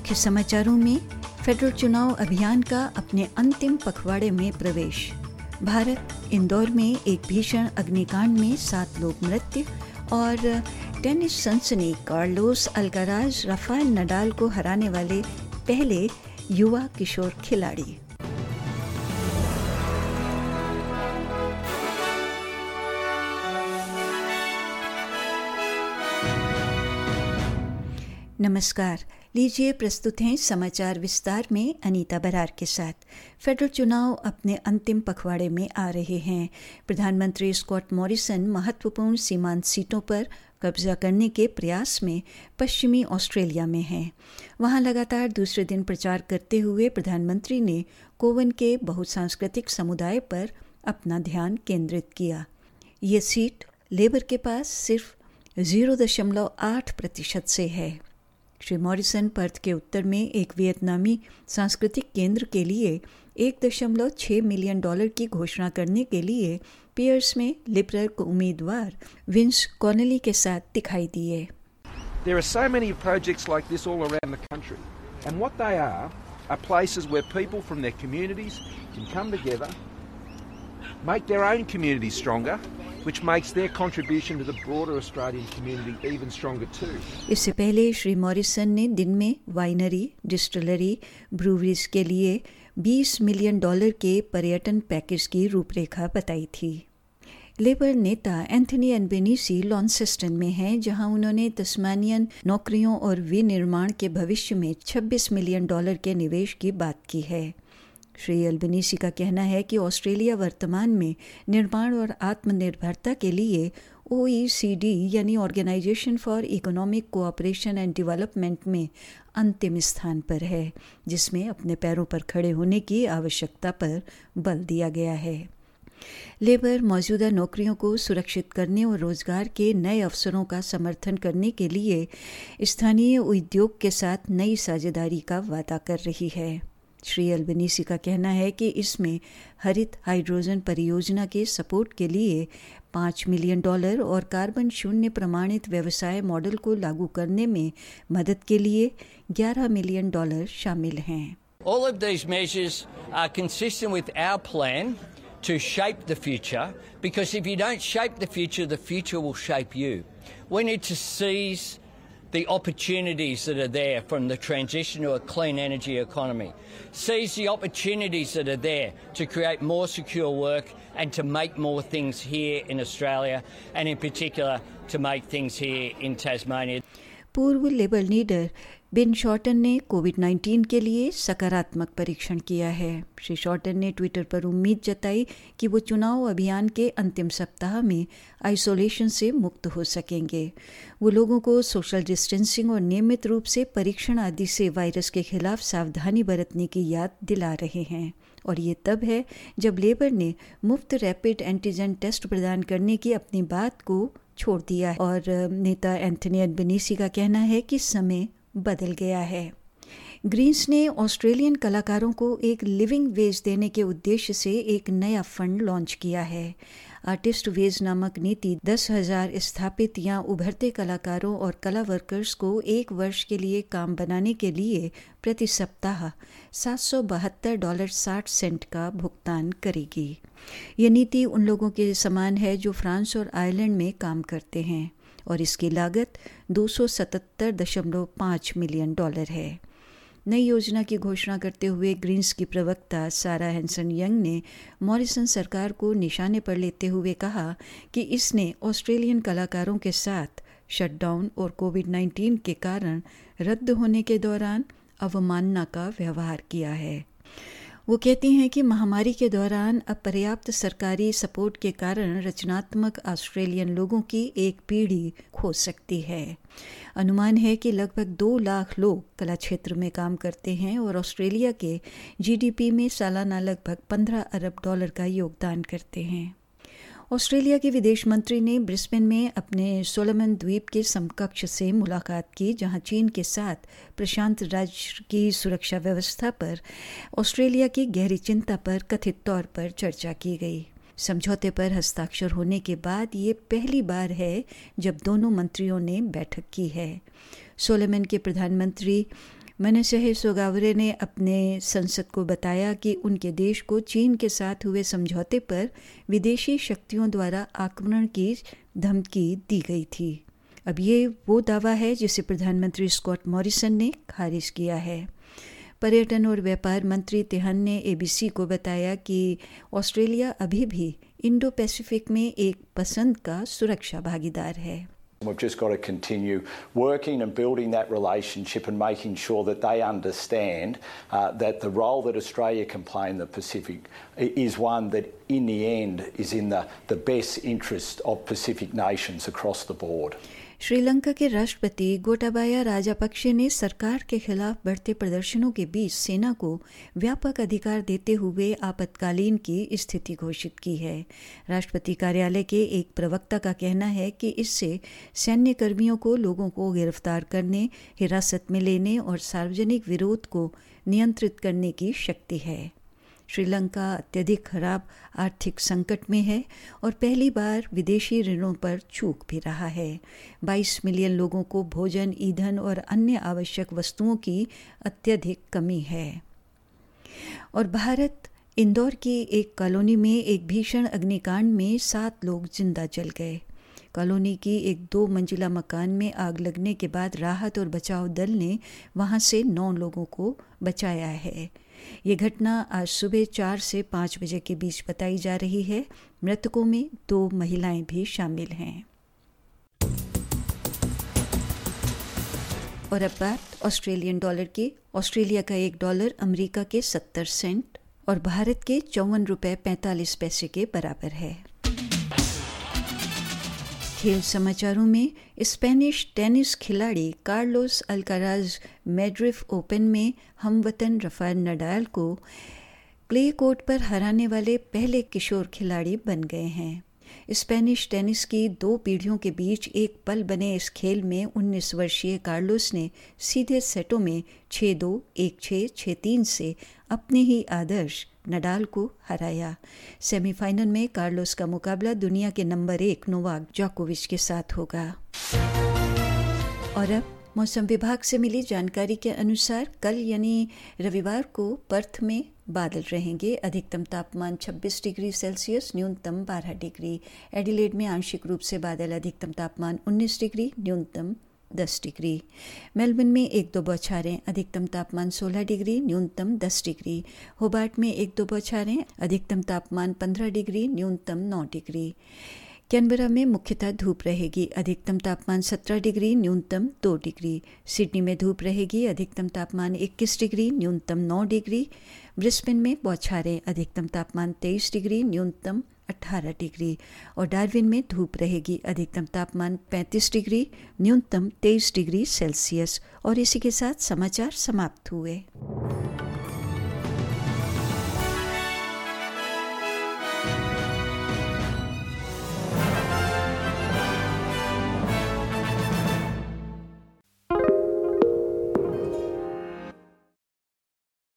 मुख्य समाचारों में फेडरल चुनाव अभियान का अपने अंतिम पखवाड़े में प्रवेश। भारत, इंदौर में एक भीषण अग्निकांड में सात लोग मृत्यु और टेनिस सनसनी कार्लोस अल्काराज राफेल नडाल को हराने वाले पहले युवा किशोर खिलाड़ी। नमस्कार लीजिए प्रस्तुत हैं समाचार विस्तार में अनीता बरार के साथ। फेडरल चुनाव अपने अंतिम पखवाड़े में आ रहे हैं। प्रधानमंत्री स्कॉट मॉरिसन महत्वपूर्ण सीमांत सीटों पर कब्जा करने के प्रयास में पश्चिमी ऑस्ट्रेलिया में हैं। वहाँ लगातार दूसरे दिन प्रचार करते हुए प्रधानमंत्री ने कोवन के बहुसांस्कृतिक समुदाय पर अपना ध्यान केंद्रित किया। ये सीट लेबर के पास सिर्फ़ ज़ीरो दशमलव आठ प्रतिशत से है। श्री मॉरिसन पर्थ के उत्तर में एक वियतनामी सांस्कृतिक केंद्र के लिए एक दशमलव छः मिलियन डॉलर की घोषणा करने के लिए पियर्स में लिबरल उम्मीदवार विंस कॉनली के साथ दिखाई दिए There are so many projects like this all around the country, and what they are are places where people from their communities can come together, make their own community stronger, which makes their contribution to the broader Australian community even stronger too. इससे पहले Shri Morrison ने दिन में winery, distillery, breweries के लिए 20 million dollar के पर्यटन package की रूपरेखा बताई थी लेबर नेता एंथनी एनबेनीसी लॉन्सेस्टन में हैं, जहाँ उन्होंने तस्मानियन नौकरियों और विनिर्माण के भविष्य में 26 मिलियन डॉलर के निवेश की बात की है श्री अल्बनीसी का कहना है कि ऑस्ट्रेलिया वर्तमान में निर्माण और आत्मनिर्भरता के लिए ओईसीडी यानी organisation for economic cooperation and development में अंतिम स्थान पर है, जिसमें अपने पैरों पर खड़े होने की आवश्यकता पर बल दिया गया है। लेबर मौजूदा नौकरियों को सुरक्षित करने और रोज़गार के नए अवसरों का समर्थन करने के लिए स्थानीय उद्योग के साथ नई साझेदारी का वादा कर रही है। श्री अल्बनीसी का कहना है कि इसमें हरित हाइड्रोजन परियोजना के सपोर्ट के लिए पाँच मिलियन डॉलर और कार्बन शून्य प्रमाणित व्यवसाय मॉडल को लागू करने में मदद के लिए 11 मिलियन डॉलर शामिल हैं All of these measures are consistent with our plan to shape the future because if you don't shape the future, the future will shape you. We need to seize the opportunities that are there from the transition to a clean energy economy. Seize the opportunities that are there to create more secure work and to make more things here in Australia and in particular to make things here in Tasmania. पूर्व labour leader Bill Shorten ने Covid 19 के लिए सकारात्मक परीक्षण किया है। Shri shorten ने Twitter पर उम्मीद जताई कि वो चुनाव अभियान के अंतिम सप्ताह में आइसोलेशन से मुक्त हो सकेंगे। वो लोगों को सोशल डिस्टेंसिंग और नियमित रूप से परीक्षण आदि से वायरस के खिलाफ सावधानी बरतने की याद दिला रहे हैं। और ये तब है जब लेबर ने मुफ़्त रैपिड एंटीजन टेस्ट प्रदान करने की अपनी बात को छोड़ दिया। और नेता एंथनी एडबनीसी का कहना है कि समय बदल गया है। ग्रीन्स ने ऑस्ट्रेलियन कलाकारों को एक लिविंग वेज देने के उद्देश्य से एक नया फंड लॉन्च किया है। आर्टिस्ट वेज नामक नीति दस हज़ार स्थापित या उभरते कलाकारों और कला वर्कर्स को एक वर्ष के लिए काम बनाने के लिए प्रति सप्ताह सात सौ बहत्तर डॉलर साठ सेंट का भुगतान करेगी। ये नीति उन लोगों के समान है जो फ्रांस और आयरलैंड में काम करते हैं। और इसकी लागत दो मिलियन डॉलर है। नई योजना की घोषणा करते हुए ग्रीन्स की प्रवक्ता सारा हैंसन यंग ने मॉरिसन सरकार को निशाने पर लेते हुए कहा कि इसने ऑस्ट्रेलियन कलाकारों के साथ शटडाउन और कोविड 19 के कारण रद्द होने के दौरान अवमानना का व्यवहार किया है। वो कहती हैं कि महामारी के दौरान अपर्याप्त सरकारी सपोर्ट के कारण रचनात्मक ऑस्ट्रेलियन लोगों की एक पीढ़ी खो सकती है। अनुमान है कि लगभग दो लाख लोग कला क्षेत्र में काम करते हैं और ऑस्ट्रेलिया के जीडीपी में सालाना लगभग पंद्रह अरब डॉलर का योगदान करते हैं। ऑस्ट्रेलिया के विदेश मंत्री ने ब्रिस्बेन में अपने सोलमन द्वीप के समकक्ष से मुलाकात की, जहाँ चीन के साथ प्रशांत राज्य की सुरक्षा व्यवस्था पर ऑस्ट्रेलिया की गहरी चिंता पर कथित तौर पर चर्चा की गई। समझौते पर हस्ताक्षर होने के बाद ये पहली बार है जब दोनों मंत्रियों ने बैठक की है। सोलेमन के प्रधानमंत्री मनसहे सोगावरे ने अपने संसद को बताया कि उनके देश को चीन के साथ हुए समझौते पर विदेशी शक्तियों द्वारा आक्रमण की धमकी दी गई थी। अब ये वो दावा है जिसे प्रधानमंत्री स्कॉट मॉरिसन ने खारिज किया है। पर्यटन और व्यापार मंत्री तिहन ने एबीसी को बताया कि ऑस्ट्रेलिया अभी भी इंडो पैसिफिक में एक पसंद का सुरक्षा भागीदार है। We've just got to continue working and building that relationship and making sure that they understand uh, that the role that Australia can play in the Pacific is one that, in the end, is in the, the best interest of Pacific nations across the board. Sri Lanka के राष्ट्रपति गोटाबाया राजापक्षे ने सरकार के खिलाफ बढ़ते प्रदर्शनों के बीच सेना को व्यापक अधिकार देते हुए आपातकालीन की स्थिति घोषित की है। राष्ट्रपति कार्यालय के एक प्रवक्ता का कहना है कि इससे सैन्य कर्मियों को लोगों को गिरफ़्तार करने, हिरासत में लेने और सार्वजनिक विरोध को नियंत्रित करने की शक्ति है। श्रीलंका अत्यधिक खराब आर्थिक संकट में है और पहली बार विदेशी ऋणों पर चूक भी रहा है। 22 मिलियन लोगों को भोजन, ईंधन और अन्य आवश्यक वस्तुओं की अत्यधिक कमी है। और भारत, इंदौर की एक कॉलोनी में एक भीषण अग्निकांड में सात लोग ज़िंदा जल गए। कॉलोनी की एक दो मंजिला मकान में आग लगने के बाद राहत और बचाव दल ने वहाँ से नौ लोगों को बचाया है। ये घटना आज सुबह चार से पाँच बजे के बीच बताई जा रही है। मृतकों में दो महिलाएँ भी शामिल हैं। और अब बात ऑस्ट्रेलियन डॉलर की। ऑस्ट्रेलिया का एक डॉलर अमेरिका के सत्तर सेंट और भारत के चौवन रुपये पैंतालीस पैसे के बराबर है। खेल समाचारों में, स्पेनिश टेनिस खिलाड़ी कार्लोस अल्काराज मेड्रिफ ओपन में हमवतन रफाल नडाल को क्ले कोर्ट पर हराने वाले पहले किशोर खिलाड़ी बन गए हैं। स्पेनिश टेनिस की दो पीढ़ियों के बीच एक पल बने इस खेल में 19 वर्षीय कार्लोस ने सीधे सेटों में छः दो, एक छः छः तीन से अपने ही आदर्श नडाल को हराया। सेमीफाइनल में कार्लोस का मुकाबला दुनिया के नंबर एक नोवाक जोकोविच के साथ होगा। और अब मौसम विभाग से मिली जानकारी के अनुसार कल यानी रविवार को पर्थ में बादल रहेंगे। अधिकतम तापमान 26 डिग्री सेल्सियस, न्यूनतम 12 डिग्री। एडिलेड में आंशिक रूप से बादल, अधिकतम तापमान 19 डिग्री, न्यूनतम 10 डिग्री। मेलबर्न में एक दो बौछारें, अधिकतम तापमान 16 डिग्री, न्यूनतम 10 डिग्री। होबार्ट में एक दो बौछारें, अधिकतम तापमान 15 डिग्री, न्यूनतम 9 डिग्री। कैनबरा में मुख्यतः धूप रहेगी, अधिकतम तापमान 17 डिग्री, न्यूनतम 2 डिग्री। सिडनी में धूप रहेगी, अधिकतम तापमान 21 डिग्री, न्यूनतम 9 डिग्री। ब्रिस्बेन में बौछारें, अधिकतम तापमान 23 डिग्री, न्यूनतम 18 डिग्री और डार्विन में धूप रहेगी। अधिकतम तापमान 35 डिग्री, न्यूनतम 23 डिग्री सेल्सियस और इसी के साथ समाचार समाप्त हुए।